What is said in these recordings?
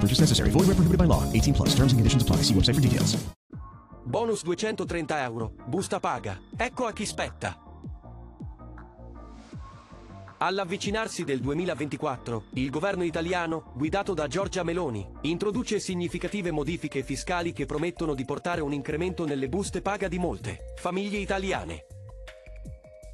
Purchase necessary. Void where prohibited by law. 18 plus. Terms and conditions apply. See website for details. Bonus 230 euro. Busta paga. Ecco a chi spetta. All'avvicinarsi del 2024, il governo italiano, guidato da Giorgia Meloni, introduce significative modifiche fiscali che promettono di portare un incremento nelle buste paga di molte famiglie italiane.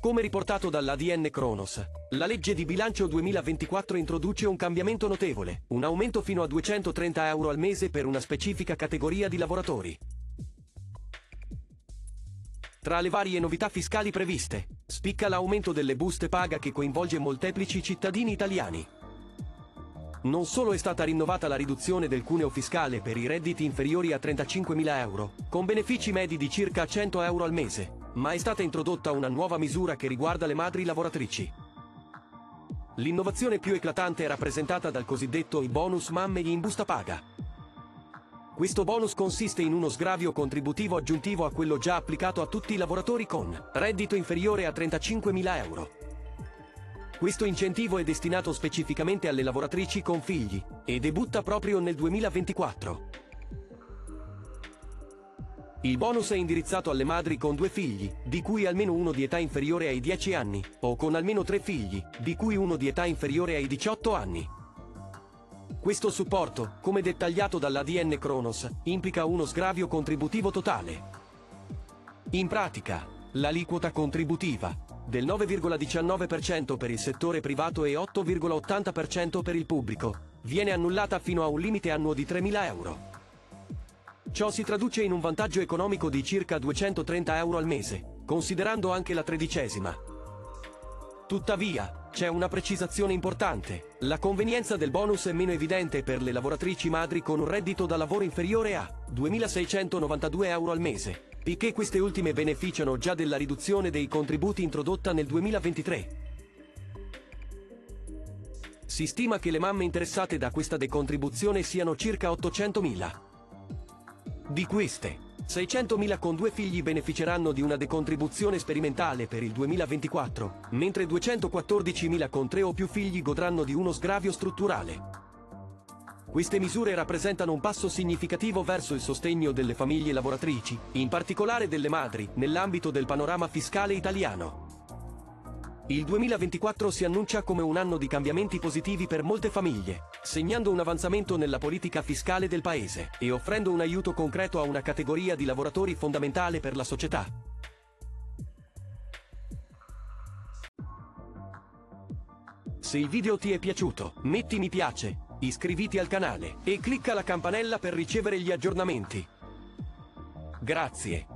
Come riportato dall'ADN Kronos, la legge di bilancio 2024 introduce un cambiamento notevole, un aumento fino a 230 euro al mese per una specifica categoria di lavoratori. Tra le varie novità fiscali previste, spicca l'aumento delle buste paga che coinvolge molteplici cittadini italiani. Non solo è stata rinnovata la riduzione del cuneo fiscale per i redditi inferiori a 35.000 euro, con benefici medi di circa 100 euro al mese, ma è stata introdotta una nuova misura che riguarda le madri lavoratrici. L'innovazione più eclatante è rappresentata dal cosiddetto i bonus mamme in busta paga. Questo bonus consiste in uno sgravio contributivo aggiuntivo a quello già applicato a tutti i lavoratori con reddito inferiore a 35.000 euro. Questo incentivo è destinato specificamente alle lavoratrici con figli e debutta proprio nel 2024. Il bonus è indirizzato alle madri con due figli, di cui almeno uno di età inferiore ai 10 anni, o con almeno tre figli, di cui uno di età inferiore ai 18 anni. Questo supporto, come dettagliato dall'ADN Kronos, implica uno sgravio contributivo totale. In pratica, l'aliquota contributiva del 9,19% per il settore privato e 8,80% per il pubblico viene annullata fino a un limite annuo di 3.000 euro. Ciò si traduce in un vantaggio economico di circa 230 euro al mese, considerando anche la tredicesima. Tuttavia, c'è una precisazione importante. La convenienza del bonus è meno evidente per le lavoratrici madri con un reddito da lavoro inferiore a 2.692 euro al mese, poiché queste ultime beneficiano già della riduzione dei contributi introdotta nel 2023. Si stima che le mamme interessate da questa decontribuzione siano circa 800.000. Di queste, 600.000 con due figli beneficeranno di una decontribuzione sperimentale per il 2024, mentre 214.000 con tre o più figli godranno di uno sgravio strutturale. Queste misure rappresentano un passo significativo verso il sostegno delle famiglie lavoratrici, in particolare delle madri, nell'ambito del panorama fiscale italiano. Il 2024 si annuncia come un anno di cambiamenti positivi per molte famiglie, segnando un avanzamento nella politica fiscale del Paese e offrendo un aiuto concreto a una categoria di lavoratori fondamentale per la società. Se il video ti è piaciuto, metti mi piace, iscriviti al canale e clicca la campanella per ricevere gli aggiornamenti. Grazie.